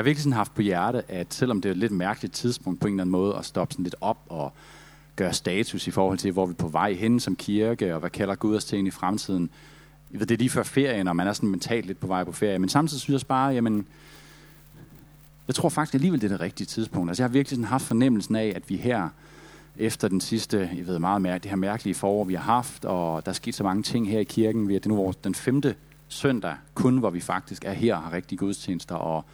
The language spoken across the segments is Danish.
jeg har virkelig sådan haft på hjerte, at selvom det er et lidt mærkeligt tidspunkt på en eller anden måde, at stoppe sådan lidt op og gøre status i forhold til, hvor vi er på vej hen som kirke, og hvad kalder Gud os til ind i fremtiden. Jeg ved, det er lige før ferien, og man er sådan mentalt lidt på vej på ferie. Men samtidig synes jeg også bare, jamen, jeg tror faktisk alligevel, det er det rigtige tidspunkt. Altså, jeg har virkelig sådan haft fornemmelsen af, at vi her, efter den sidste, jeg ved meget mere, det her mærkelige forår, vi har haft, og der er sket så mange ting her i kirken. Vi er, det nu vores, den femte søndag, kun hvor vi faktisk er her og har rigtige gudstjenester, og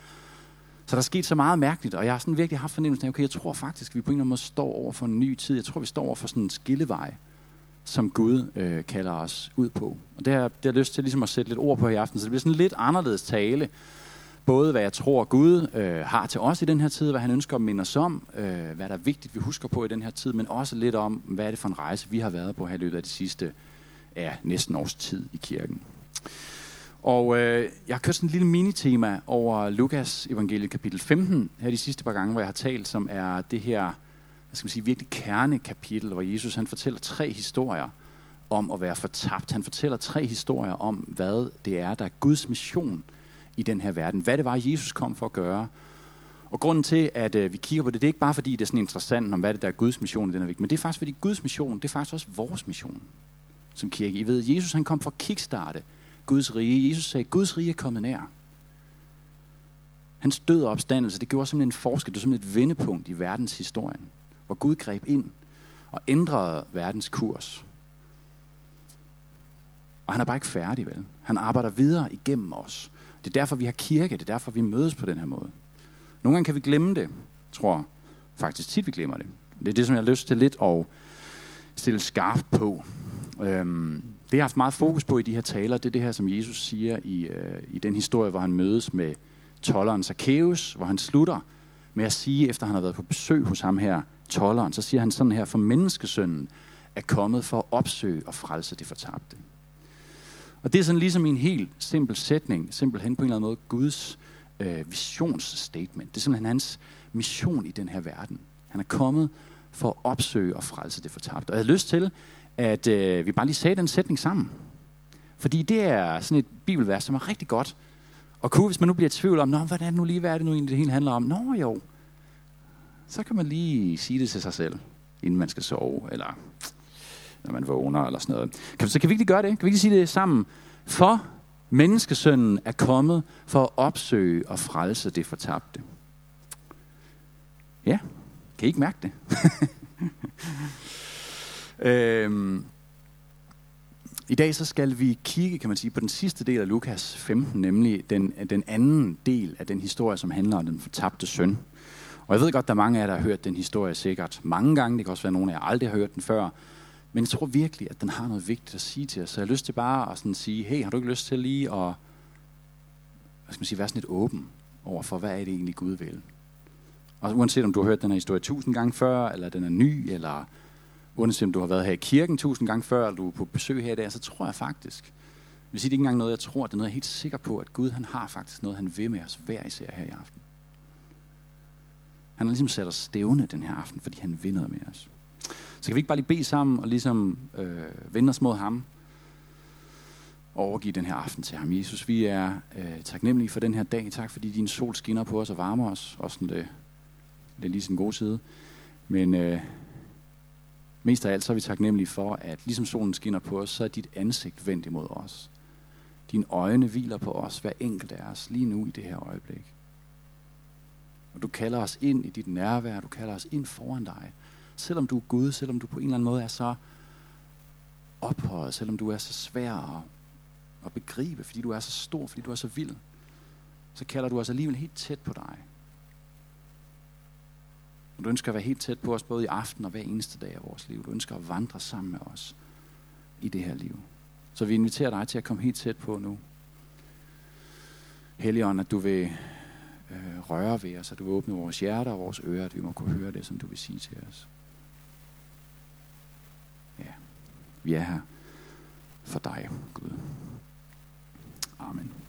så der er sket så meget mærkeligt, og jeg har sådan virkelig haft fornemmelsen af, okay, jeg tror faktisk, at vi på en eller anden måde står over for en ny tid. Jeg tror, vi står over for sådan en skillevej, som Gud øh, kalder os ud på. Og det har, det har jeg lyst til ligesom at sætte lidt ord på i aften, så det bliver sådan lidt anderledes tale. Både hvad jeg tror, Gud øh, har til os i den her tid, hvad han ønsker at minde os om, øh, hvad der er vigtigt, vi husker på i den her tid, men også lidt om, hvad er det for en rejse, vi har været på her i løbet af de sidste ja, næsten års tid i kirken. Og øh, jeg har kørt sådan en lille minitema over Lukas evangeliet kapitel 15, her de sidste par gange, hvor jeg har talt, som er det her, hvad skal man sige, virkelig kernekapitel, hvor Jesus han fortæller tre historier om at være fortabt. Han fortæller tre historier om, hvad det er, der er Guds mission i den her verden. Hvad det var, Jesus kom for at gøre. Og grunden til, at øh, vi kigger på det, det er ikke bare fordi, det er sådan interessant om, hvad det der er Guds mission i den her verden, men det er faktisk fordi Guds mission, det er faktisk også vores mission som kirke. I ved, Jesus han kom for at kickstarte Guds rige. Jesus sagde, Guds rige er kommet nær. Hans død og opstandelse, det gjorde simpelthen en forskel. Det var simpelthen et vendepunkt i verdenshistorien, hvor Gud greb ind og ændrede verdens kurs. Og han er bare ikke færdig, vel? Han arbejder videre igennem os. Det er derfor, vi har kirke. Det er derfor, vi mødes på den her måde. Nogle gange kan vi glemme det. Jeg tror faktisk tit, vi glemmer det. Det er det, som jeg har lyst til lidt at stille skarpt på. Øhm, det, jeg har haft meget fokus på i de her taler, det er det her, som Jesus siger i, øh, i den historie, hvor han mødes med tolleren Zacchaeus, hvor han slutter med at sige, efter han har været på besøg hos ham her, tolleren, så siger han sådan her, for menneskesønnen er kommet for at opsøge og frelse det fortabte. Og det er sådan ligesom en helt simpel sætning, simpelthen på en eller anden måde Guds øh, visionsstatement. Det er simpelthen hans mission i den her verden. Han er kommet for at opsøge og frelse det fortabte. Og jeg har lyst til, at øh, vi bare lige sagde den sætning sammen. Fordi det er sådan et bibelvers, som er rigtig godt. Og kunne, hvis man nu bliver i tvivl om, Nå, hvad er det nu lige, hvad er det nu egentlig, det hele handler om? Nå jo, så kan man lige sige det til sig selv, inden man skal sove, eller når man vågner, eller sådan noget. Kan, så kan vi ikke gøre det? Kan vi ikke sige det sammen? For menneskesønnen er kommet for at opsøge og frelse det fortabte. Ja, kan I ikke mærke det? Øhm, I dag så skal vi kigge, kan man sige, på den sidste del af Lukas 15, nemlig den, den anden del af den historie, som handler om den fortabte søn. Og jeg ved godt, der er mange af jer, der har hørt den historie sikkert mange gange. Det kan også være nogen af jer, der aldrig har hørt den før. Men jeg tror virkelig, at den har noget vigtigt at sige til os. Så jeg har lyst til bare at sådan sige, hey, har du ikke lyst til lige at hvad skal man sige, være sådan lidt åben over for, hvad er det egentlig Gud vil? Og uanset om du har hørt den her historie tusind gange før, eller den er ny, eller uanset om du har været her i kirken tusind gange før, eller du er på besøg her i dag, så tror jeg faktisk, hvis vil sige, det er ikke engang noget, jeg tror, det er noget, jeg er helt sikker på, at Gud han har faktisk noget, han vil med os hver især her i aften. Han har ligesom sat os stævne den her aften, fordi han vil noget med os. Så kan vi ikke bare lige bede sammen og ligesom øh, vende os mod ham og overgive den her aften til ham. Jesus, vi er øh, taknemmelige for den her dag. Tak fordi din sol skinner på os og varmer os. Også sådan det, det er lige sin gode side. Men øh, Mest af alt så er vi taknemmelige for, at ligesom solen skinner på os, så er dit ansigt vendt imod os. Dine øjne hviler på os, hver enkelt af os, lige nu i det her øjeblik. Og du kalder os ind i dit nærvær, du kalder os ind foran dig. Selvom du er Gud, selvom du på en eller anden måde er så ophøjet, selvom du er så svær at, at begribe, fordi du er så stor, fordi du er så vild, så kalder du os alligevel helt tæt på dig. Og du ønsker at være helt tæt på os, både i aften og hver eneste dag af vores liv. Du ønsker at vandre sammen med os i det her liv. Så vi inviterer dig til at komme helt tæt på nu. Helligånd, at du vil øh, røre ved os, at du vil åbne vores hjerter og vores ører, at vi må kunne høre det, som du vil sige til os. Ja, vi er her for dig, Gud. Amen.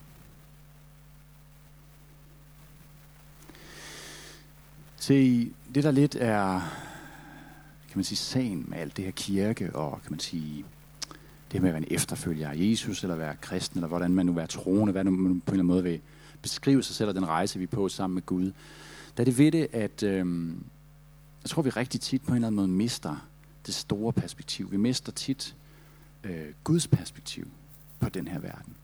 Se, det der lidt er, kan man sige, sagen med alt det her kirke, og kan man sige, det med at være en efterfølger af Jesus, eller være kristen, eller hvordan man nu er troende, hvad man på en eller anden måde vil beskrive sig selv og den rejse, vi er på sammen med Gud, der er det ved det, at øh, jeg tror, vi rigtig tit på en eller anden måde mister det store perspektiv. Vi mister tit øh, Guds perspektiv på den her verden.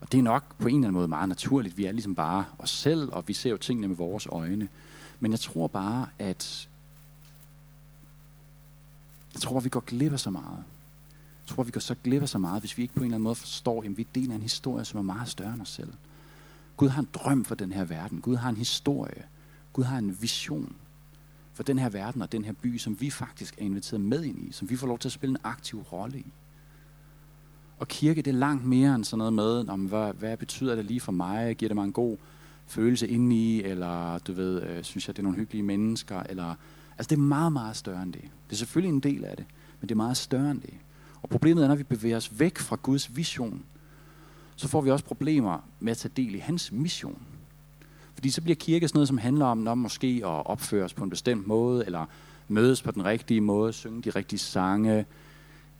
Og det er nok på en eller anden måde meget naturligt. Vi er ligesom bare os selv, og vi ser jo tingene med vores øjne. Men jeg tror bare, at jeg tror, vi går glip af så meget. Jeg tror, vi går så glip af så meget, hvis vi ikke på en eller anden måde forstår, at vi er del af en historie, som er meget større end os selv. Gud har en drøm for den her verden. Gud har en historie. Gud har en vision for den her verden og den her by, som vi faktisk er inviteret med ind i, som vi får lov til at spille en aktiv rolle i. Og kirke, det er langt mere end sådan noget med, om hvad, hvad betyder det lige for mig? Giver det mig en god følelse indeni? Eller, du ved, øh, synes jeg, det er nogle hyggelige mennesker? Eller, altså, det er meget, meget større end det. Det er selvfølgelig en del af det, men det er meget større end det. Og problemet er, når vi bevæger os væk fra Guds vision, så får vi også problemer med at tage del i hans mission. Fordi så bliver kirke sådan noget, som handler om, om måske at opføre os på en bestemt måde, eller mødes på den rigtige måde, synge de rigtige sange,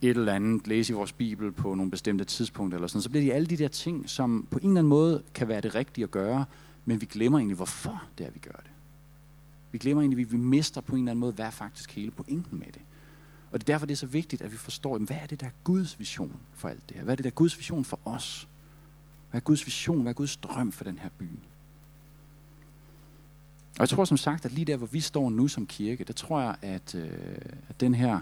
et eller andet, læse i vores bibel på nogle bestemte tidspunkter, eller sådan. så bliver de alle de der ting, som på en eller anden måde kan være det rigtige at gøre, men vi glemmer egentlig, hvorfor det er, vi gør det. Vi glemmer egentlig, at vi mister på en eller anden måde, hvad er faktisk hele pointen med det. Og det er derfor, det er så vigtigt, at vi forstår, hvad er det, der er Guds vision for alt det her? Hvad er det, der er Guds vision for os? Hvad er Guds vision? Hvad er Guds drøm for den her by? Og jeg tror som sagt, at lige der, hvor vi står nu som kirke, der tror jeg, at, øh, at den her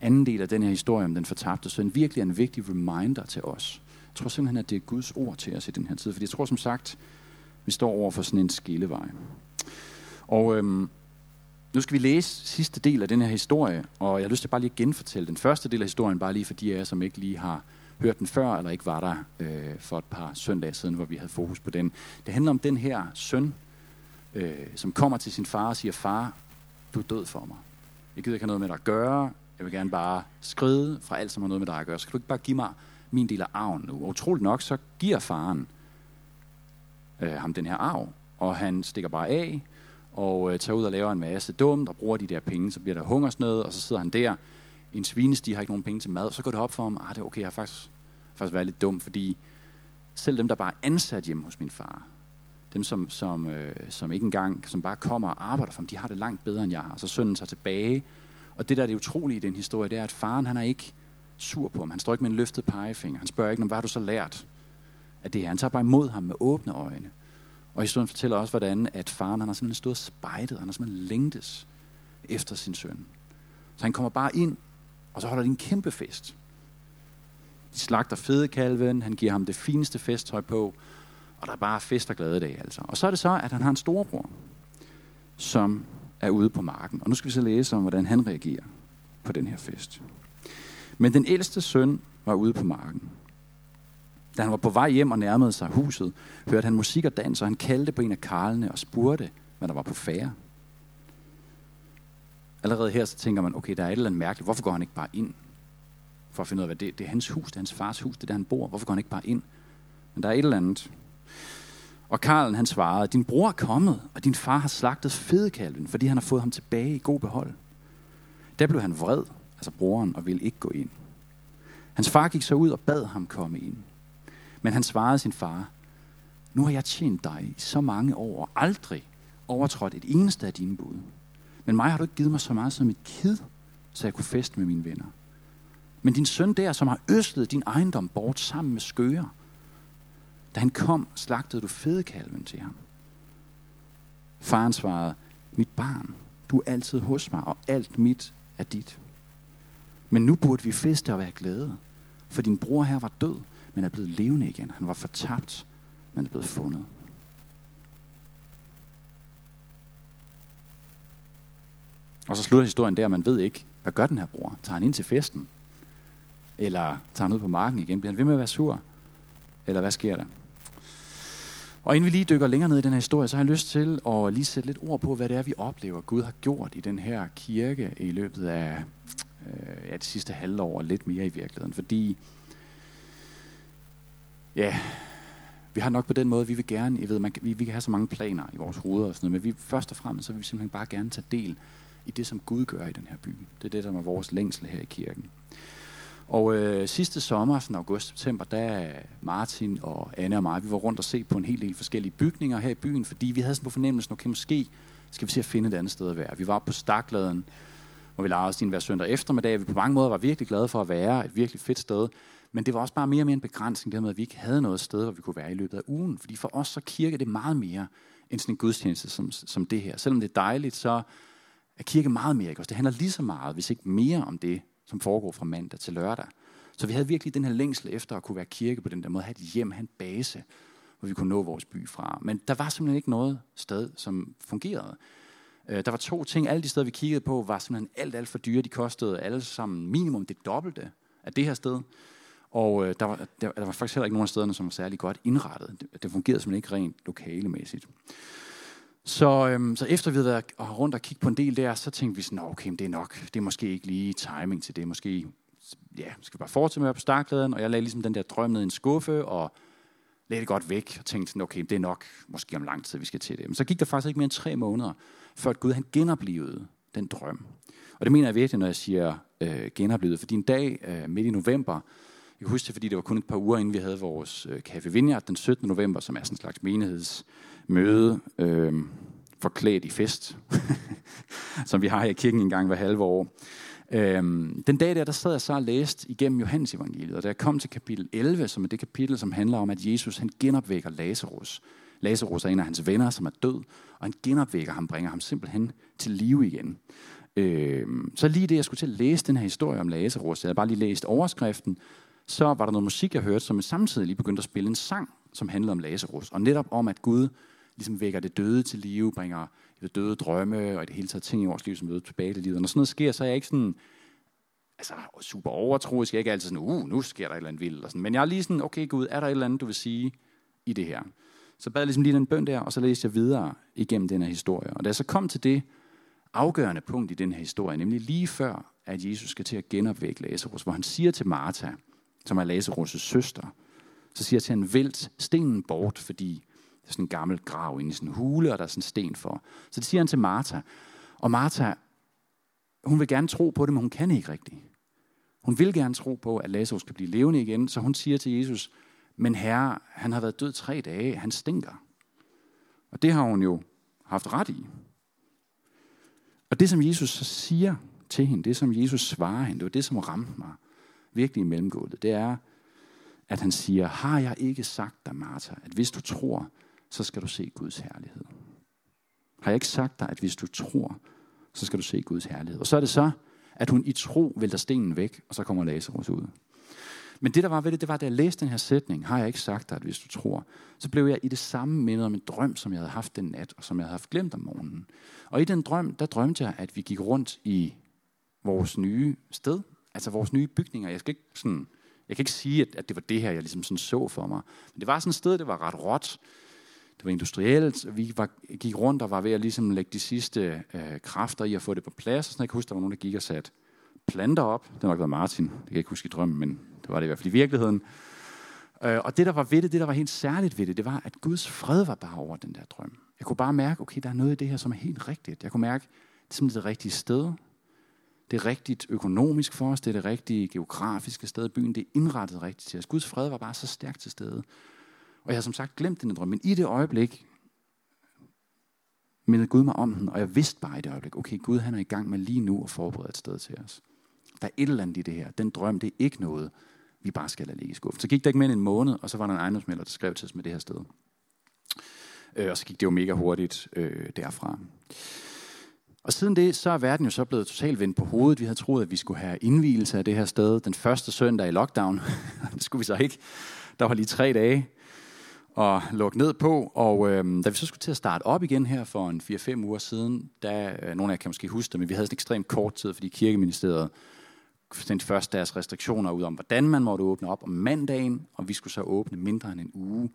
anden del af den her historie om den fortabte søn virkelig er en vigtig reminder til os. Jeg tror simpelthen, at det er Guds ord til os i den her tid. Fordi jeg tror som sagt, vi står over for sådan en skillevej. Og øhm, nu skal vi læse sidste del af den her historie, og jeg har lyst til bare lige at genfortælle den første del af historien, bare lige for de af jer, som ikke lige har hørt den før, eller ikke var der øh, for et par søndage siden, hvor vi havde fokus på den. Det handler om den her søn, øh, som kommer til sin far og siger, far, du er død for mig. Jeg gider ikke have noget med dig at gøre. Jeg vil gerne bare skride fra alt, som har noget med dig at gøre. Så kan du ikke bare give mig min del af arven nu? Og utroligt nok, så giver faren øh, ham den her arv, og han stikker bare af, og øh, tager ud og laver en masse dumt, og bruger de der penge, så bliver der hungersnød, og så sidder han der, en svinesti har ikke nogen penge til mad, og så går det op for ham, ah, det er okay, jeg har faktisk, faktisk været lidt dum, fordi selv dem, der bare er ansat hjemme hos min far, dem, som, som, øh, som ikke engang, som bare kommer og arbejder for ham, de har det langt bedre, end jeg har. Så sønnen tager tilbage, og det, der er det utrolige i den historie, det er, at faren, han er ikke sur på ham. Han står ikke med en løftet pegefinger. Han spørger ikke, hvad har du så lært at det er. Han tager bare imod ham med åbne øjne. Og historien fortæller også, hvordan at faren han har simpelthen stået spejdet, han har simpelthen længtes efter sin søn. Så han kommer bare ind, og så holder de en kæmpe fest. De slagter fedekalven, han giver ham det fineste festtøj på, og der er bare fest og glade dage altså. Og så er det så, at han har en storebror, som er ude på marken. Og nu skal vi så læse om, hvordan han reagerer på den her fest. Men den ældste søn var ude på marken. Da han var på vej hjem og nærmede sig huset, hørte han musik og dans, og han kaldte på en af karlene og spurgte, hvad der var på færre. Allerede her så tænker man, okay, der er et eller andet mærkeligt. Hvorfor går han ikke bare ind? For at finde ud af, hvad det, det er hans hus, det er hans fars hus, det er der, han bor. Hvorfor går han ikke bare ind? Men der er et eller andet. Og Karlen han svarede, din bror er kommet, og din far har slagtet fedekalven, fordi han har fået ham tilbage i god behold. Der blev han vred, altså broren, og ville ikke gå ind. Hans far gik så ud og bad ham komme ind. Men han svarede sin far, nu har jeg tjent dig i så mange år, og aldrig overtrådt et eneste af dine bud. Men mig har du ikke givet mig så meget som et kid, så jeg kunne feste med mine venner. Men din søn der, som har øslet din ejendom bort sammen med skøger, da han kom, slagtede du fedekalven til ham. Faren svarede, mit barn, du er altid hos mig, og alt mit er dit. Men nu burde vi feste og være glade, for din bror her var død, men er blevet levende igen. Han var fortabt, men er blevet fundet. Og så slutter historien der, man ved ikke, hvad gør den her bror? Tager han ind til festen? Eller tager han ud på marken igen? Bliver han ved med at være sur? Eller hvad sker der? Og inden vi lige dykker længere ned i den her historie, så har jeg lyst til at lige sætte lidt ord på, hvad det er, vi oplever, Gud har gjort i den her kirke i løbet af øh, ja, det sidste halve år, og lidt mere i virkeligheden. Fordi, ja, vi har nok på den måde, vi vil gerne, jeg ved, man, vi, vi kan have så mange planer i vores hoveder og sådan noget, men vi, først og fremmest, så vil vi simpelthen bare gerne tage del i det, som Gud gør i den her by. Det er det, som er vores længsel her i kirken. Og øh, sidste sommer, sådan august-september, der Martin og Anne og mig, vi var rundt og se på en hel del forskellige bygninger her i byen, fordi vi havde sådan på fornemmelsen, okay, måske skal vi se at finde et andet sted at være. Vi var på Stakladen, hvor vi lavede os din hver søndag eftermiddag. Vi på mange måder var virkelig glade for at være et virkelig fedt sted. Men det var også bare mere og mere en begrænsning, det med, at vi ikke havde noget sted, hvor vi kunne være i løbet af ugen. Fordi for os så kirke det meget mere end sådan en gudstjeneste som, som det her. Selvom det er dejligt, så er kirke meget mere. Ikke? Det handler lige så meget, hvis ikke mere om det, som foregår fra mandag til lørdag. Så vi havde virkelig den her længsel efter at kunne være kirke på den der måde, have et hjem, have en base, hvor vi kunne nå vores by fra. Men der var simpelthen ikke noget sted, som fungerede. Øh, der var to ting. Alle de steder, vi kiggede på, var simpelthen alt, alt for dyre. De kostede alle sammen minimum det dobbelte af det her sted. Og øh, der, var, der, der var faktisk heller ikke nogen af stederne, som var særlig godt indrettet. Det, det fungerede simpelthen ikke rent lokalemæssigt. Så, øhm, så efter vi havde været rundt og kigget på en del der, så tænkte vi sådan, okay, det er nok, det er måske ikke lige timing til det. Måske, ja, skal vi bare fortsætte med at på startklæden, og jeg lagde ligesom den der drøm ned i en skuffe, og lagde det godt væk, og tænkte sådan, okay, det er nok måske om lang tid, vi skal til det. Men så gik der faktisk ikke mere end tre måneder, før at Gud han genoplevede den drøm. Og det mener jeg virkelig, når jeg siger øh, genoplevede, fordi en dag øh, midt i november, kan huske det, fordi det var kun et par uger, inden vi havde vores øh, Café Vineyard den 17. november, som er sådan en slags menighedsmøde, øh, forklædt i fest, som vi har her i kirken en gang hver halve år. Øhm, den dag der, der sad jeg så og læste igennem Johannes evangeliet, og da jeg kom til kapitel 11, som er det kapitel, som handler om, at Jesus han genopvækker Lazarus. Lazarus er en af hans venner, som er død, og han genopvækker ham, bringer ham simpelthen til live igen. Øhm, så lige det, jeg skulle til at læse den her historie om Lazarus, jeg havde bare lige læst overskriften, så var der noget musik, jeg hørte, som samtidig lige begyndte at spille en sang, som handlede om Lazarus, og netop om, at Gud ligesom vækker det døde til live, bringer det døde drømme, og i det hele taget ting i vores liv, som møder tilbage til livet. Og når sådan noget sker, så er jeg ikke sådan, altså super overtroisk. Jeg er ikke altid sådan, uh, nu sker der et eller andet vildt. Sådan. Men jeg er lige sådan, okay Gud, er der et eller andet, du vil sige i det her? Så bad jeg ligesom lige den bøn der, og så læste jeg videre igennem den her historie. Og da jeg så kom til det afgørende punkt i den her historie, nemlig lige før, at Jesus skal til at genopvække Lazarus, hvor han siger til Martha, som er Lazarus' søster, så siger til hende, vælt stenen bort, fordi er sådan en gammel grav inde i sådan en hule, og der er sådan en sten for. Så det siger han til Martha. Og Martha, hun vil gerne tro på det, men hun kan ikke rigtigt. Hun vil gerne tro på, at Lazarus skal blive levende igen, så hun siger til Jesus, men herre, han har været død tre dage, han stinker. Og det har hun jo haft ret i. Og det, som Jesus så siger til hende, det som Jesus svarer hende, det var det, som ramte mig virkelig i mellemgulvet, det er, at han siger, har jeg ikke sagt dig, Martha, at hvis du tror, så skal du se Guds herlighed. Har jeg ikke sagt dig, at hvis du tror, så skal du se Guds herlighed. Og så er det så, at hun i tro vælter stenen væk, og så kommer Lazarus ud. Men det, der var ved det, det var, da jeg læste den her sætning, har jeg ikke sagt dig, at hvis du tror, så blev jeg i det samme mindet om en drøm, som jeg havde haft den nat, og som jeg havde haft glemt om morgenen. Og i den drøm, der drømte jeg, at vi gik rundt i vores nye sted, altså vores nye bygninger. Jeg skal ikke sådan, jeg kan ikke sige, at, at det var det her, jeg ligesom sådan så for mig. Men det var sådan et sted, det var ret råt det var industrielt, vi var, gik rundt og var ved at ligesom lægge de sidste øh, kræfter i at få det på plads. Og sådan, jeg kan huske, der var nogen, der gik og satte planter op. Det var nok været Martin, det kan jeg ikke huske i drømmen, men det var det i hvert fald i virkeligheden. Øh, og det, der var ved det, det, der var helt særligt ved det, det var, at Guds fred var bare over den der drøm. Jeg kunne bare mærke, okay, der er noget i det her, som er helt rigtigt. Jeg kunne mærke, det er simpelthen det rigtige sted. Det er rigtigt økonomisk for os, det er det rigtige geografiske sted i byen, det er indrettet rigtigt til os. Guds fred var bare så stærkt til stede. Og jeg har som sagt glemt den drøm, men i det øjeblik mindede Gud mig om den, og jeg vidste bare i det øjeblik, okay, Gud han er i gang med lige nu at forberede et sted til os. Der er et eller andet i det her. Den drøm, det er ikke noget, vi bare skal lade ligge i skuffen. Så gik der ikke mere end en måned, og så var der en ejendomsmælder, der skrev til os med det her sted. Øh, og så gik det jo mega hurtigt øh, derfra. Og siden det, så er verden jo så blevet totalt vendt på hovedet. Vi havde troet, at vi skulle have indvielse af det her sted den første søndag i lockdown. det skulle vi så ikke. Der var lige tre dage at lukke ned på. Og øh, da vi så skulle til at starte op igen her for en 4-5 uger siden, da, øh, nogle af jer kan måske huske det, men vi havde en ekstremt kort tid, fordi kirkeministeriet sendte først deres restriktioner ud om, hvordan man måtte åbne op om mandagen, og vi skulle så åbne mindre end en uge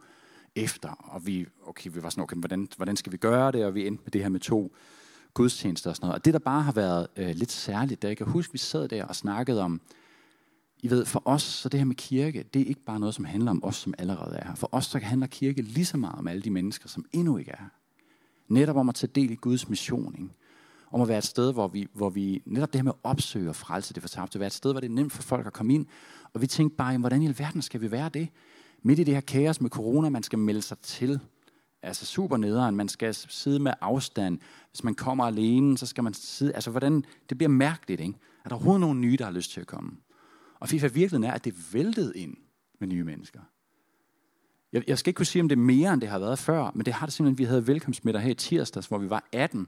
efter. Og vi, okay, vi var sådan, okay, hvordan, hvordan skal vi gøre det? Og vi endte med det her med to gudstjenester og sådan noget. Og det, der bare har været øh, lidt særligt, der jeg kan huske, vi sad der og snakkede om, i ved, for os, så det her med kirke, det er ikke bare noget, som handler om os, som allerede er her. For os, så handler kirke lige så meget om alle de mennesker, som endnu ikke er her. Netop om at tage del i Guds mission. Ikke? om at være et sted, hvor vi, hvor vi netop det her med at opsøge og frelse det fortabte, være et sted, hvor det er nemt for folk at komme ind. Og vi tænkte bare, hvordan i alverden skal vi være det? Midt i det her kaos med corona, man skal melde sig til. Altså super nederen, man skal sidde med afstand. Hvis man kommer alene, så skal man sidde... Altså hvordan... Det bliver mærkeligt, ikke? Er der overhovedet nogen nye, der har lyst til at komme? Og FIFA virkeligheden er, at det væltede ind med nye mennesker. Jeg, jeg skal ikke kunne sige, om det er mere, end det har været før, men det har det simpelthen, vi havde velkomstmiddag her i tirsdags, hvor vi var 18.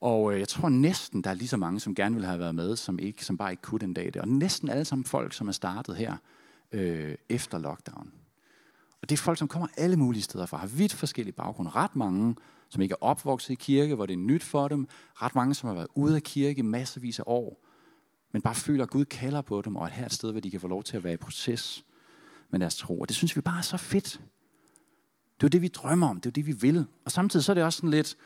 Og øh, jeg tror næsten, der er lige så mange, som gerne ville have været med, som, ikke, som bare ikke kunne den dag. Det. Og næsten alle sammen folk, som er startet her øh, efter lockdown. Og det er folk, som kommer alle mulige steder fra, har vidt forskellige baggrunde. Ret mange, som ikke er opvokset i kirke, hvor det er nyt for dem. Ret mange, som har været ude af kirke masservis af år, men bare føler, at Gud kalder på dem, og at her er et sted, hvor de kan få lov til at være i proces med deres tro. Og det synes vi bare er så fedt. Det er jo det, vi drømmer om. Det er jo det, vi vil. Og samtidig så er det også sådan lidt,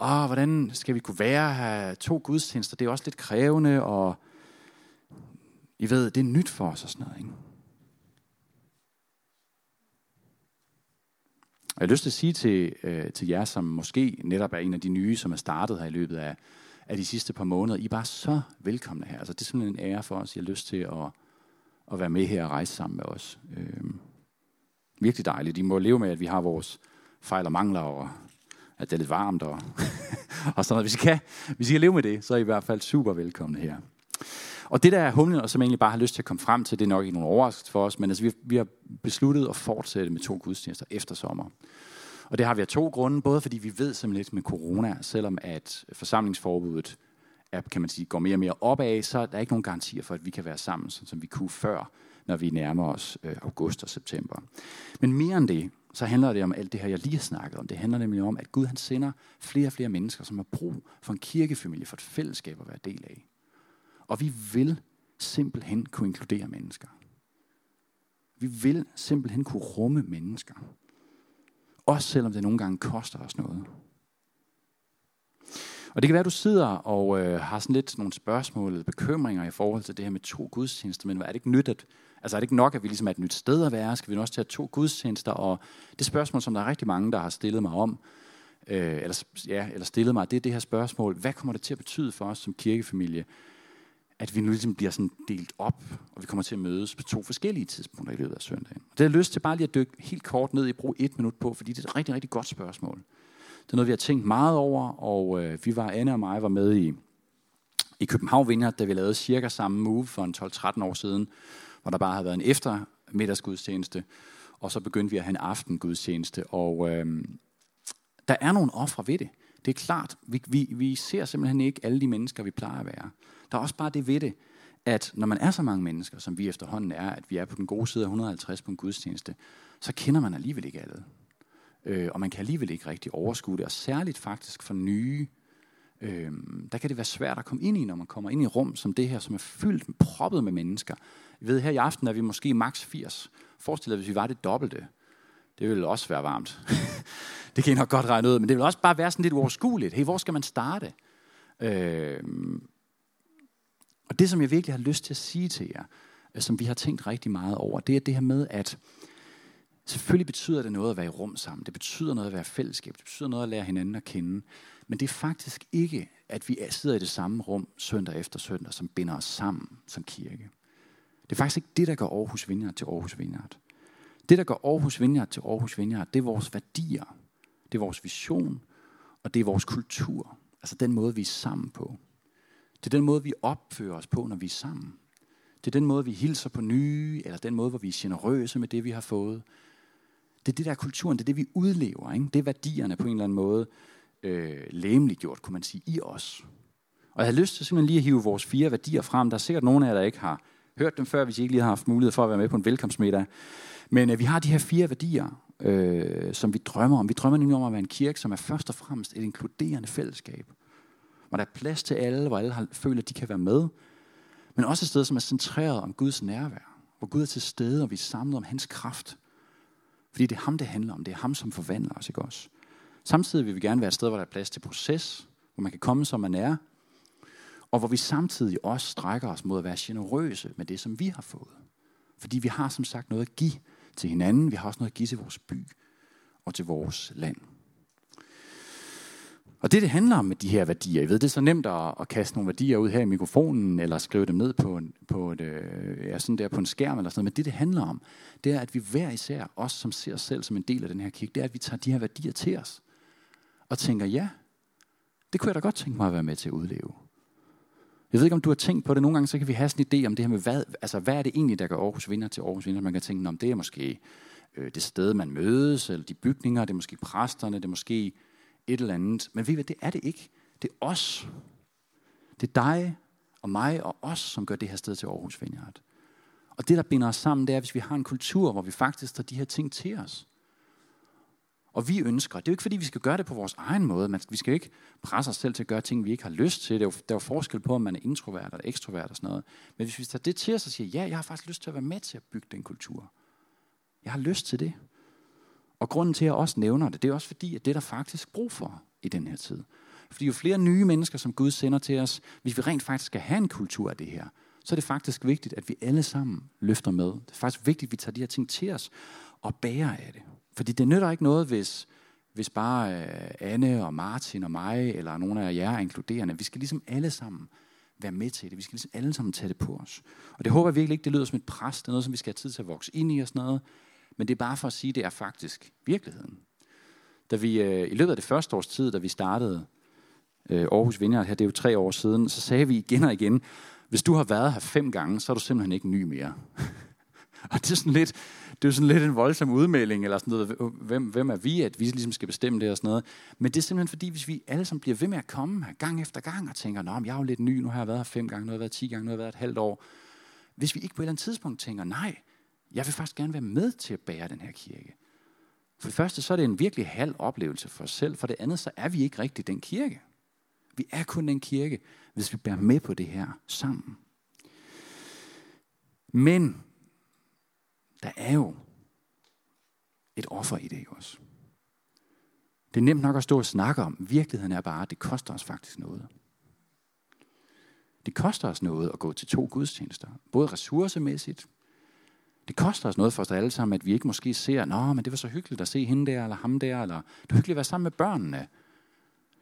åh, hvordan skal vi kunne være her to gudstjenester? Det er også lidt krævende, og I ved, det er nyt for os og sådan noget. Ikke? Jeg har lyst til at sige til, øh, til jer, som måske netop er en af de nye, som er startet her i løbet af, af de sidste par måneder, I er bare så velkomne her. Altså, det er simpelthen en ære for os. Jeg har lyst til at, at være med her og rejse sammen med os. Øh, virkelig dejligt. I må leve med, at vi har vores fejl og mangler, og at det er lidt varmt, og, og sådan noget. Hvis I, kan, hvis I kan leve med det, så er I i hvert fald super velkomne her. Og det der er humlen, og som jeg egentlig bare har lyst til at komme frem til, det er nok ikke nogen overraskelse for os, men altså, vi, vi har besluttet at fortsætte med to gudstjenester efter sommer. Og det har vi af to grunde, både fordi vi ved simpelthen lidt med corona, selvom at forsamlingsforbuddet er, kan man sige, går mere og mere opad, så er der ikke nogen garantier for, at vi kan være sammen, som vi kunne før, når vi nærmer os øh, august og september. Men mere end det, så handler det om alt det her, jeg lige har snakket om. Det handler nemlig om, at Gud han sender flere og flere mennesker, som har brug for en kirkefamilie, for et fællesskab at være del af. Og vi vil simpelthen kunne inkludere mennesker. Vi vil simpelthen kunne rumme mennesker. Også selvom det nogle gange koster os noget. Og det kan være, at du sidder og øh, har sådan lidt nogle spørgsmål eller bekymringer i forhold til det her med to gudstjenester, men er det ikke nyt, at, altså er det ikke nok, at vi ligesom er et nyt sted at være? Skal vi også tage to gudstjenester? Og det spørgsmål, som der er rigtig mange, der har stillet mig om, øh, eller, ja, eller stillet mig, det er det her spørgsmål, hvad kommer det til at betyde for os som kirkefamilie, at vi nu ligesom bliver sådan delt op, og vi kommer til at mødes på to forskellige tidspunkter i løbet af søndagen. Det har jeg lyst til bare lige at dykke helt kort ned i brug et minut på, fordi det er et rigtig, rigtig godt spørgsmål. Det er noget, vi har tænkt meget over, og øh, vi var, Anne og mig var med i, i København Vineyard, da vi lavede cirka samme move for en 12-13 år siden, hvor der bare havde været en eftermiddagsgudstjeneste, og så begyndte vi at have en aftengudstjeneste, og øh, der er nogle ofre ved det. Det er klart, vi, vi, vi ser simpelthen ikke alle de mennesker, vi plejer at være. Der er også bare det ved det, at når man er så mange mennesker, som vi efterhånden er, at vi er på den gode side af 150 på en gudstjeneste, så kender man alligevel ikke alle. Øh, og man kan alligevel ikke rigtig overskue det, og særligt faktisk for nye, øh, der kan det være svært at komme ind i, når man kommer ind i rum som det her, som er fyldt, proppet med mennesker. Jeg ved, her i aften er vi måske maks 80. Forestil dig, hvis vi var det dobbelte. Det ville også være varmt. det kan I nok godt regne ud, men det vil også bare være sådan lidt uoverskueligt. Hey, hvor skal man starte? Øh, og det, som jeg virkelig har lyst til at sige til jer, øh, som vi har tænkt rigtig meget over, det er det her med, at selvfølgelig betyder det noget at være i rum sammen. Det betyder noget at være fællesskab. Det betyder noget at lære hinanden at kende. Men det er faktisk ikke, at vi sidder i det samme rum søndag efter søndag, som binder os sammen som kirke. Det er faktisk ikke det, der gør Aarhus Vineyard til Aarhus Vineyard. Det, der gør Aarhus Vineyard til Aarhus Vineyard, det er vores værdier. Det er vores vision, og det er vores kultur. Altså den måde, vi er sammen på. Det er den måde, vi opfører os på, når vi er sammen. Det er den måde, vi hilser på nye, eller den måde, hvor vi er generøse med det, vi har fået. Det er det der kulturen, det er det, vi udlever. Ikke? Det er værdierne på en eller anden måde øh, læmeligt gjort, kunne man sige, i os. Og jeg har lyst til simpelthen lige at hive vores fire værdier frem. Der er sikkert nogen af jer, der ikke har hørt dem før, hvis I ikke lige har haft mulighed for at være med på en velkomstmiddag. Men øh, vi har de her fire værdier, øh, som vi drømmer om. Vi drømmer nemlig om at være en kirke, som er først og fremmest et inkluderende fællesskab hvor der er plads til alle, hvor alle har, føler, at de kan være med, men også et sted, som er centreret om Guds nærvær, hvor Gud er til stede, og vi er samlet om hans kraft. Fordi det er ham, det handler om. Det er ham, som forvandler os, ikke også? Samtidig vil vi gerne være et sted, hvor der er plads til proces, hvor man kan komme, som man er, og hvor vi samtidig også strækker os mod at være generøse med det, som vi har fået. Fordi vi har som sagt noget at give til hinanden, vi har også noget at give til vores by og til vores land. Og det, det handler om med de her værdier, jeg ved, det er så nemt at, at kaste nogle værdier ud her i mikrofonen, eller skrive dem ned på, en, på, et, øh, ja, sådan der på en skærm, eller sådan noget. men det, det handler om, det er, at vi hver især, os som ser os selv som en del af den her kirke, det er, at vi tager de her værdier til os, og tænker, ja, det kunne jeg da godt tænke mig at være med til at udleve. Jeg ved ikke, om du har tænkt på det. Nogle gange så kan vi have sådan en idé om det her med, hvad, altså, hvad er det egentlig, der gør Aarhus Vinder til Aarhus Vinder? Man kan tænke, om det er måske øh, det sted, man mødes, eller de bygninger, det er måske præsterne, det er måske et eller andet. Men ved I hvad, det er det ikke. Det er os. Det er dig og mig og os, som gør det her sted til Aarhus Vineyard. Og det, der binder os sammen, det er, hvis vi har en kultur, hvor vi faktisk tager de her ting til os. Og vi ønsker, det er jo ikke fordi, vi skal gøre det på vores egen måde, Man, vi skal ikke presse os selv til at gøre ting, vi ikke har lyst til. Det er jo, der er jo forskel på, om man er introvert eller ekstrovert og sådan noget. Men hvis vi tager det til os og siger, ja, jeg har faktisk lyst til at være med til at bygge den kultur. Jeg har lyst til det. Og grunden til, at jeg også nævner det, det er også fordi, at det er der faktisk brug for i den her tid. Fordi jo flere nye mennesker, som Gud sender til os, hvis vi rent faktisk skal have en kultur af det her, så er det faktisk vigtigt, at vi alle sammen løfter med. Det er faktisk vigtigt, at vi tager de her ting til os og bærer af det. Fordi det nytter ikke noget, hvis, hvis bare øh, Anne og Martin og mig, eller nogle af jer er inkluderende. Vi skal ligesom alle sammen være med til det. Vi skal ligesom alle sammen tage det på os. Og det håber jeg virkelig ikke, det lyder som et pres. Det er noget, som vi skal have tid til at vokse ind i og sådan noget. Men det er bare for at sige, at det er faktisk virkeligheden. Da vi øh, i løbet af det første års tid, da vi startede øh, Aarhus Vineyard her, det er jo tre år siden, så sagde vi igen og igen, hvis du har været her fem gange, så er du simpelthen ikke ny mere og det er sådan lidt, det er sådan lidt en voldsom udmelding, eller sådan noget, hvem, hvem er vi, at vi ligesom skal bestemme det og sådan noget. Men det er simpelthen fordi, hvis vi alle sammen bliver ved med at komme her gang efter gang og tænker, nå, jeg er jo lidt ny, nu har jeg været her fem gange, nu har jeg været ti gange, nu har jeg været et halvt år. Hvis vi ikke på et eller andet tidspunkt tænker, nej, jeg vil faktisk gerne være med til at bære den her kirke. For det første, så er det en virkelig halv oplevelse for os selv. For det andet, så er vi ikke rigtig den kirke. Vi er kun den kirke, hvis vi bærer med på det her sammen. Men der er jo et offer i det også. Det er nemt nok at stå og snakke om. Virkeligheden er bare, at det koster os faktisk noget. Det koster os noget at gå til to gudstjenester. Både ressourcemæssigt, det koster os noget for os alle sammen, at vi ikke måske ser, nå, men det var så hyggeligt at se hende der, eller ham der, eller det var hyggeligt at være sammen med børnene.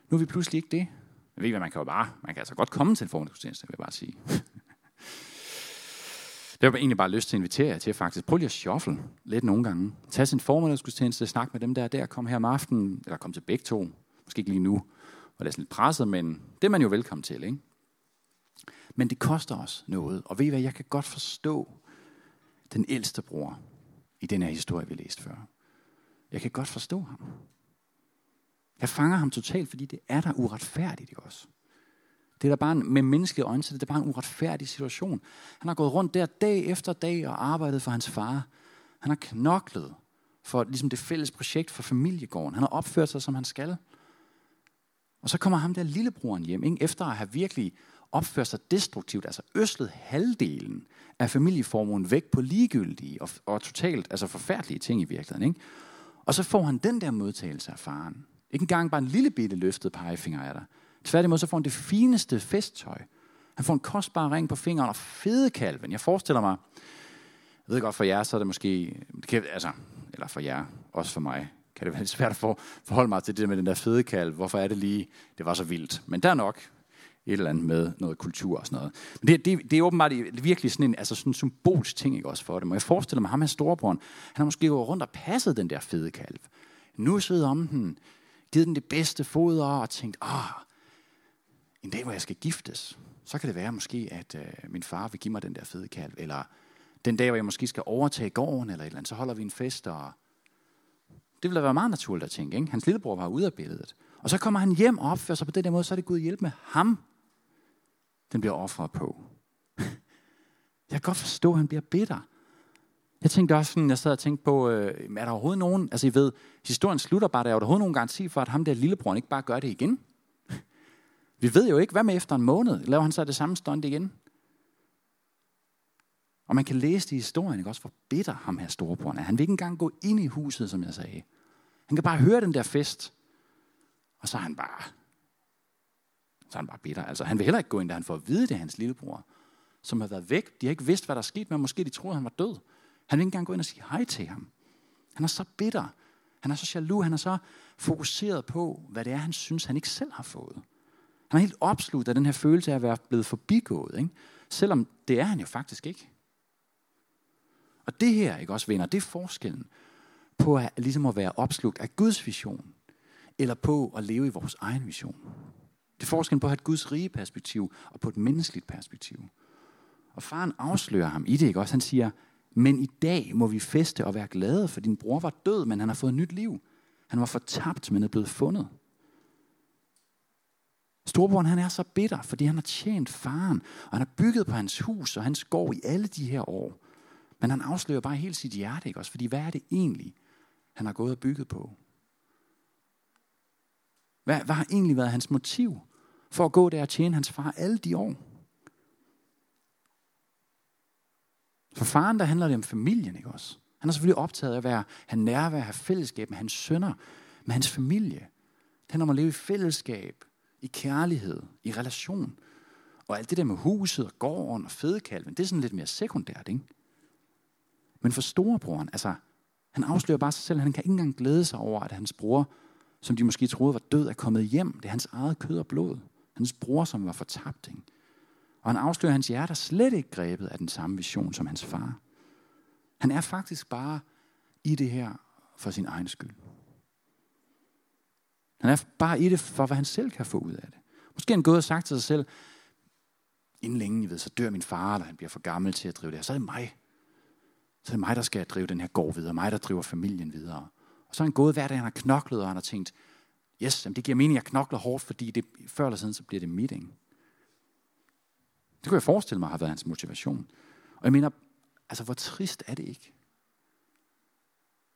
Nu er vi pludselig ikke det. Jeg ved, hvad man kan jo bare, man kan altså godt komme til en formiddagsgudstjeneste, vil jeg bare sige. det har jeg egentlig bare lyst til at invitere jer til faktisk. Prøv lige at shuffle lidt nogle gange. Tag sin formiddagsgudstjeneste, snak med dem der, der, kom her om aftenen, eller kom til begge to. Måske ikke lige nu, og det er sådan lidt presset, men det er man jo velkommen til, ikke? Men det koster os noget. Og ved I hvad, jeg kan godt forstå, den ældste bror i den her historie, vi læste før. Jeg kan godt forstå ham. Jeg fanger ham totalt, fordi det er der uretfærdigt, ikke også? Det er der bare en, med menneskelige øjne, så det er bare en uretfærdig situation. Han har gået rundt der dag efter dag og arbejdet for hans far. Han har knoklet for ligesom det fælles projekt for familiegården. Han har opført sig, som han skal. Og så kommer ham der lillebroren hjem, ikke? efter at have virkelig opført sig destruktivt, altså øslet halvdelen af familieformuen væk på ligegyldige og, og totalt altså forfærdelige ting i virkeligheden. Ikke? Og så får han den der modtagelse af faren. Ikke engang bare en lille bitte løftet pegefinger af dig. Tværtimod så får han det fineste festtøj. Han får en kostbar ring på fingeren og fedekalven. Jeg forestiller mig, jeg ved godt for jer, så er det måske, det kan, altså, eller for jer, også for mig, kan det være lidt svært at for, forholde mig til det med den der fede kalv. Hvorfor er det lige, det var så vildt. Men der er nok et eller andet med noget kultur og sådan noget. Men det, det, det er åbenbart virkelig sådan en, altså sådan en symbolsk ting ikke også for dem. Og jeg forestiller mig, ham her storebroren, han har måske gået rundt og passet den der fede kalv. Nu sidder om den, givet den det bedste foder og tænkt, ah, en dag, hvor jeg skal giftes, så kan det være måske, at øh, min far vil give mig den der fede kalv, eller den dag, hvor jeg måske skal overtage gården, eller et eller andet, så holder vi en fest, og det ville da være meget naturligt at tænke. Ikke? Hans lillebror var ude af billedet. Og så kommer han hjem og opfører sig på den der måde, så er det Gud hjælp med ham den bliver offret på. Jeg kan godt forstå, at han bliver bitter. Jeg tænkte også sådan, jeg sad og tænkte på, øh, er der overhovedet nogen, altså I ved, historien slutter bare, der er overhovedet nogen garanti for, at ham der lillebror ikke bare gør det igen. Vi ved jo ikke, hvad med efter en måned? Laver han så det samme stunt igen? Og man kan læse det i historien, ikke også, hvor bitter ham her storebroren er. Han vil ikke engang gå ind i huset, som jeg sagde. Han kan bare høre den der fest, og så er han bare så er han bare bitter. Altså, han vil heller ikke gå ind, da han får at vide, det er hans lillebror, som har været væk. De har ikke vidst, hvad der er sket men. Måske de troede, han var død. Han vil ikke engang gå ind og sige hej til ham. Han er så bitter. Han er så jaloux. Han er så fokuseret på, hvad det er, han synes, han ikke selv har fået. Han er helt opslugt af den her følelse af at være blevet forbigået, ikke? selvom det er han jo faktisk ikke. Og det her, ikke også venner, det er forskellen på at, ligesom at være opslugt af Guds vision, eller på at leve i vores egen vision. Det er forskellen på at have et Guds rige perspektiv, og på et menneskeligt perspektiv. Og faren afslører ham i det, ikke også? Han siger, men i dag må vi feste og være glade, for din bror var død, men han har fået nyt liv. Han var fortabt, men er blevet fundet. Storebroren han er så bitter, fordi han har tjent faren, og han har bygget på hans hus og hans gård i alle de her år. Men han afslører bare helt sit hjerte, ikke også? Fordi hvad er det egentlig, han har gået og bygget på? Hvad, hvad har egentlig været hans motiv for at gå der og tjene hans far alle de år? For faren, der handler det om familien, ikke også? Han er selvfølgelig optaget af at være, have nærvær, have fællesskab med hans sønner, med hans familie. Det handler om at leve i fællesskab, i kærlighed, i relation. Og alt det der med huset og gården og fedekalven, det er sådan lidt mere sekundært, ikke? Men for storebroren, altså, han afslører bare sig selv, han kan ikke engang glæde sig over, at hans bror, som de måske troede var død, er kommet hjem. Det er hans eget kød og blod. Hans bror, som var fortabt. Ikke? Og han afslører, at hans hjerte er slet ikke grebet af den samme vision som hans far. Han er faktisk bare i det her for sin egen skyld. Han er bare i det for, hvad han selv kan få ud af det. Måske han gået og sagt til sig selv, inden længe, I ved, så dør min far, eller han bliver for gammel til at drive det her. Så er det mig. Så er det mig, der skal drive den her gård videre. Mig, der driver familien videre. Og så er han gået hver dag, han har knoklet, og han har tænkt, yes, jamen det giver mening, at jeg knokler hårdt, fordi det, før eller siden, så bliver det mit, ikke? Det kunne jeg forestille mig har været hans motivation. Og jeg mener, altså hvor trist er det ikke?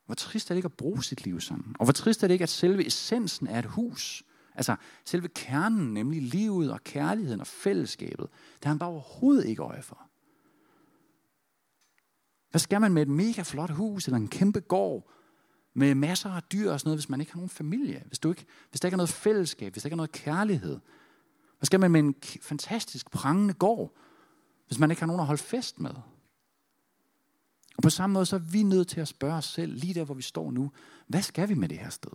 Hvor trist er det ikke at bruge sit liv sådan? Og hvor trist er det ikke, at selve essensen er et hus, altså selve kernen, nemlig livet og kærligheden og fællesskabet, det har han bare overhovedet ikke øje for. Hvad skal man med et mega flot hus eller en kæmpe gård med masser af dyr og sådan noget, hvis man ikke har nogen familie? Hvis, du ikke, hvis der ikke er noget fællesskab, hvis der ikke er noget kærlighed? Hvad skal man med en fantastisk prangende gård, hvis man ikke har nogen at holde fest med? Og på samme måde så er vi nødt til at spørge os selv, lige der hvor vi står nu, hvad skal vi med det her sted?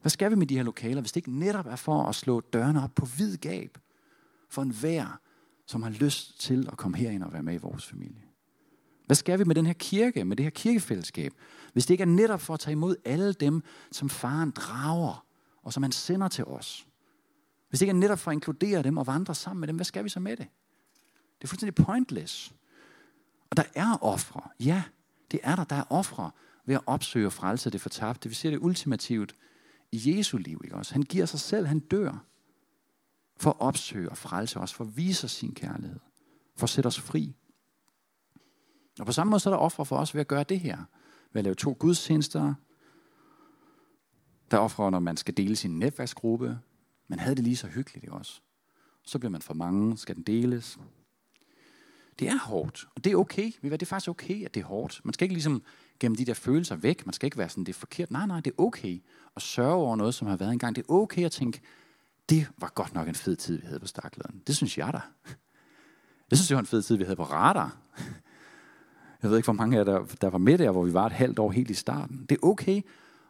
Hvad skal vi med de her lokaler, hvis det ikke netop er for at slå dørene op på vid gab for en vær, som har lyst til at komme herind og være med i vores familie? Hvad skal vi med den her kirke, med det her kirkefællesskab, hvis det ikke er netop for at tage imod alle dem, som faren drager, og som han sender til os? Hvis det ikke er netop for at inkludere dem og vandre sammen med dem, hvad skal vi så med det? Det er fuldstændig pointless. Og der er ofre. Ja, det er der. Der er ofre ved at opsøge og frelse det fortabte. Vi ser det ultimativt i Jesu liv. Ikke også? Han giver sig selv, han dør for at opsøge og frelse os, for at vise os sin kærlighed, for at sætte os fri. Og på samme måde så er der ofre for os ved at gøre det her. Ved at lave to gudstjenester. Der er ofre, når man skal dele sin netværksgruppe. Man havde det lige så hyggeligt, ikke også? Så bliver man for mange, skal den deles. Det er hårdt, og det er okay. Det er faktisk okay, at det er hårdt. Man skal ikke ligesom gemme de der følelser væk. Man skal ikke være sådan, det er forkert. Nej, nej, det er okay at sørge over noget, som har været engang. Det er okay at tænke, det var godt nok en fed tid, vi havde på stakladen. Det synes jeg da. Jeg synes, det var en fed tid, vi havde på Radar. Jeg ved ikke, hvor mange af jer, der, der var med der, hvor vi var et halvt år helt i starten. Det er okay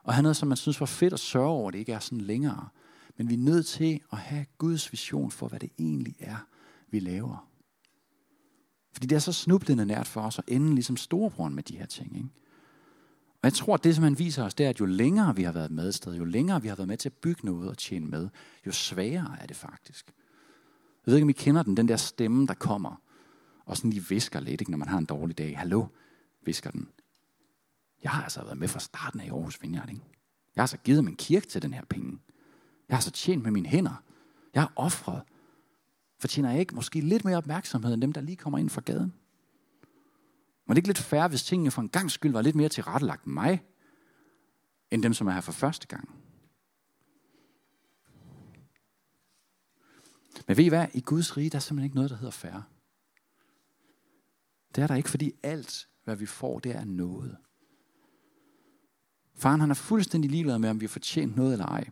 at have noget, som man synes var fedt at sørge over, det ikke er sådan længere. Men vi er nødt til at have Guds vision for, hvad det egentlig er, vi laver. Fordi det er så snublende nært for os at ende ligesom storebroren med de her ting. Ikke? Og jeg tror, at det, som han viser os, det er, at jo længere vi har været med sted, jo længere vi har været med til at bygge noget og tjene med, jo sværere er det faktisk. Jeg ved ikke, om I kender den, den der stemme, der kommer, og sådan lige visker lidt, ikke, når man har en dårlig dag. Hallo, visker den. Jeg har altså været med fra starten af i Aarhus Vineyard. Ikke? Jeg har så givet min kirke til den her penge. Jeg har så tjent med mine hænder. Jeg har offret. Fortjener jeg ikke måske lidt mere opmærksomhed end dem, der lige kommer ind fra gaden? Var det ikke lidt færre, hvis tingene for en gang skyld var lidt mere tilrettelagt mig, end dem, som er her for første gang? Men ved I hvad? I Guds rige, der er simpelthen ikke noget, der hedder færre. Det er der ikke, fordi alt, hvad vi får, det er noget. Faren han er fuldstændig ligeglad med, om vi har fortjent noget eller ej.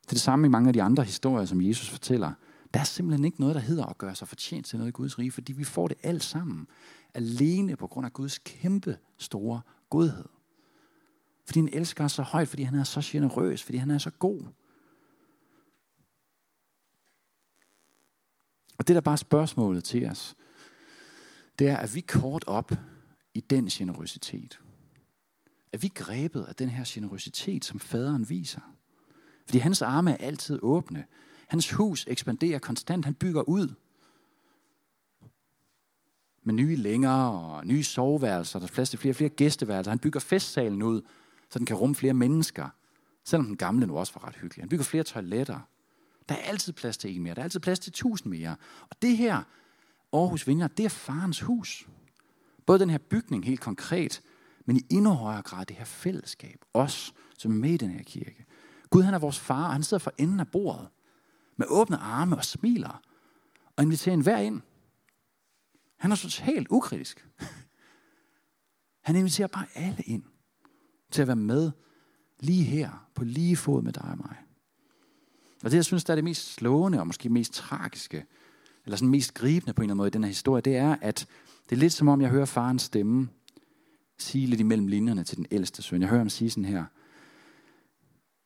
Det er det samme i mange af de andre historier, som Jesus fortæller. Der er simpelthen ikke noget, der hedder at gøre sig fortjent til noget i Guds rige, fordi vi får det alt sammen alene på grund af Guds kæmpe store godhed. Fordi han elsker os så højt, fordi han er så generøs, fordi han er så god. Og det der bare spørgsmålet til os, det er, at vi kort op i den generøsitet. Er vi grebet af den her generøsitet, som faderen viser? Fordi hans arme er altid åbne. Hans hus ekspanderer konstant. Han bygger ud med nye længere og nye soveværelser. Der er plads til flere og flere gæsteværelser. Han bygger festsalen ud, så den kan rumme flere mennesker. Selvom den gamle nu også var ret hyggelig. Han bygger flere toiletter. Der er altid plads til en mere. Der er altid plads til tusind mere. Og det her Aarhus Vineyard, det er farens hus. Både den her bygning helt konkret, men i endnu højere grad det her fællesskab. Os, som er med i den her kirke. Gud han er vores far, og han sidder for enden af bordet. Med åbne arme og smiler. Og inviterer enhver ind. Han er totalt ukritisk. Han inviterer bare alle ind til at være med lige her, på lige fod med dig og mig. Og det, jeg synes, der er det mest slående og måske mest tragiske, eller sådan mest gribende på en eller anden måde i den her historie, det er, at det er lidt som om, jeg hører farens stemme sige lidt imellem linjerne til den ældste søn. Jeg hører ham sige sådan her,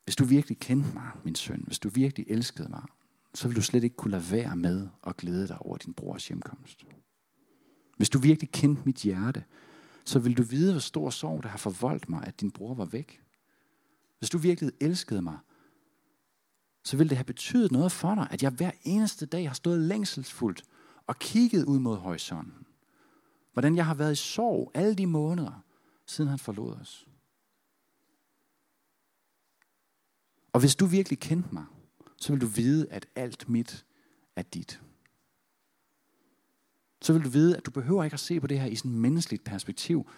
hvis du virkelig kendte mig, min søn, hvis du virkelig elskede mig, så ville du slet ikke kunne lade være med at glæde dig over din brors hjemkomst. Hvis du virkelig kendte mit hjerte, så ville du vide, hvor stor sorg der har forvoldt mig, at din bror var væk. Hvis du virkelig elskede mig, så ville det have betydet noget for dig, at jeg hver eneste dag har stået længselsfuldt og kigget ud mod horisonten. Hvordan jeg har været i sorg alle de måneder, siden han forlod os. Og hvis du virkelig kendte mig, så vil du vide, at alt mit er dit. Så vil du vide, at du behøver ikke at se på det her i sådan et menneskeligt perspektiv,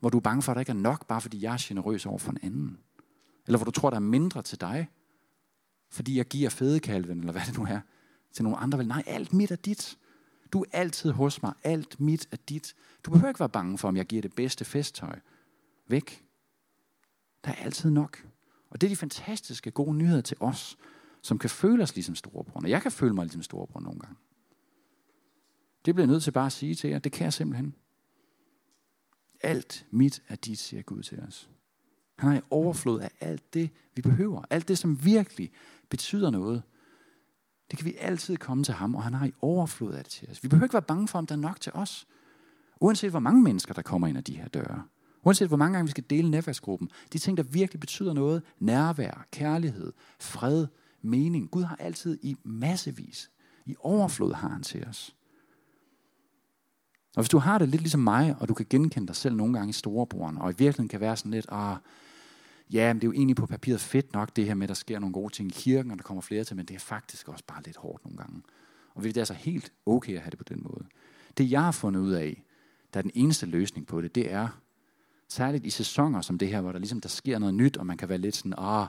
hvor du er bange for, at der ikke er nok, bare fordi jeg er generøs over for en anden. Eller hvor du tror, der er mindre til dig, fordi jeg giver fedekalven, eller hvad det nu er, til nogle andre. Vel, nej, alt mit er dit. Du er altid hos mig. Alt mit er dit. Du behøver ikke være bange for, om jeg giver det bedste festtøj. Væk. Der er altid nok. Og det er de fantastiske gode nyheder til os, som kan føle os ligesom storebror. Jeg kan føle mig ligesom storebror nogle gange. Det bliver jeg nødt til bare at sige til jer. Det kan jeg simpelthen. Alt mit er dit, siger Gud til os. Han er i overflod af alt det, vi behøver. Alt det, som virkelig betyder noget. Det kan vi altid komme til ham, og han har i overflod af det til os. Vi behøver ikke være bange for, om der er nok til os. Uanset hvor mange mennesker, der kommer ind ad de her døre. Uanset hvor mange gange vi skal dele netværksgruppen. De ting, der virkelig betyder noget. Nærvær, kærlighed, fred, mening. Gud har altid i massevis, i overflod har han til os. Og hvis du har det lidt ligesom mig, og du kan genkende dig selv nogle gange i storebroren, og i virkeligheden kan være sådan lidt, ah, ja, men det er jo egentlig på papiret fedt nok, det her med, at der sker nogle gode ting i kirken, og der kommer flere til, men det er faktisk også bare lidt hårdt nogle gange. Og det er altså helt okay at have det på den måde. Det jeg har fundet ud af, der er den eneste løsning på det, det er, særligt i sæsoner som det her, hvor der ligesom der sker noget nyt, og man kan være lidt sådan, ah,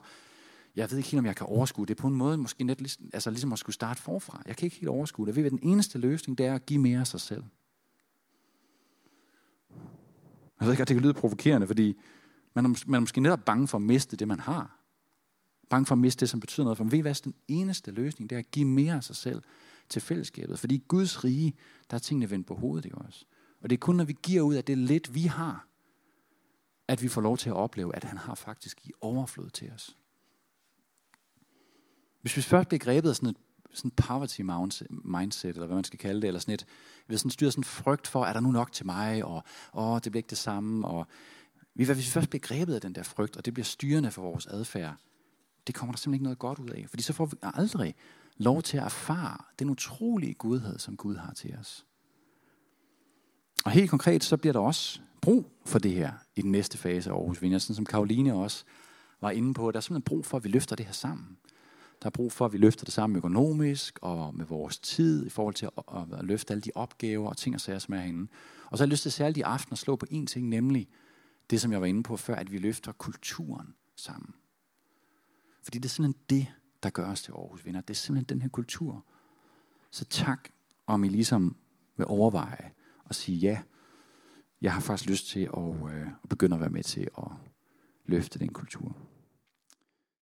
jeg ved ikke helt, om jeg kan overskue det. På en måde måske net, ligesom, altså ligesom at skulle starte forfra. Jeg kan ikke helt overskue det. Jeg ved, den eneste løsning, det er at give mere af sig selv. Jeg ved ikke, at det kan lyde provokerende, fordi man er, man er måske netop bange for at miste det, man har. Bange for at miste det, som betyder noget. For man ved, hvad den eneste løsning, det er at give mere af sig selv til fællesskabet. Fordi i Guds rige, der er tingene vendt på hovedet, i også? Og det er kun, når vi giver ud af det lidt, vi har, at vi får lov til at opleve, at han har faktisk i overflod til os. Hvis vi først bliver grebet af sådan et sådan poverty mindset, eller hvad man skal kalde det, eller sådan et, vi sådan styrer sådan frygt for, er der nu nok til mig, og åh, det bliver ikke det samme, og vi, hvis vi først bliver grebet af den der frygt, og det bliver styrende for vores adfærd, det kommer der simpelthen ikke noget godt ud af, fordi så får vi aldrig lov til at erfare den utrolige godhed, som Gud har til os. Og helt konkret, så bliver der også brug for det her i den næste fase af Aarhus Vineyard, sådan som Karoline også var inde på. Der er simpelthen brug for, at vi løfter det her sammen. Der er brug for, at vi løfter det sammen økonomisk og med vores tid i forhold til at, at, at løfte alle de opgaver og ting og sager, som er herinde. Og så har jeg lyst til særligt i aften at slå på en ting, nemlig det, som jeg var inde på før, at vi løfter kulturen sammen. Fordi det er simpelthen det, der gør os til Aarhus Vinder. Det er simpelthen den her kultur. Så tak, om I ligesom vil overveje at sige ja. Jeg har faktisk lyst til at, øh, at begynde at være med til at løfte den kultur.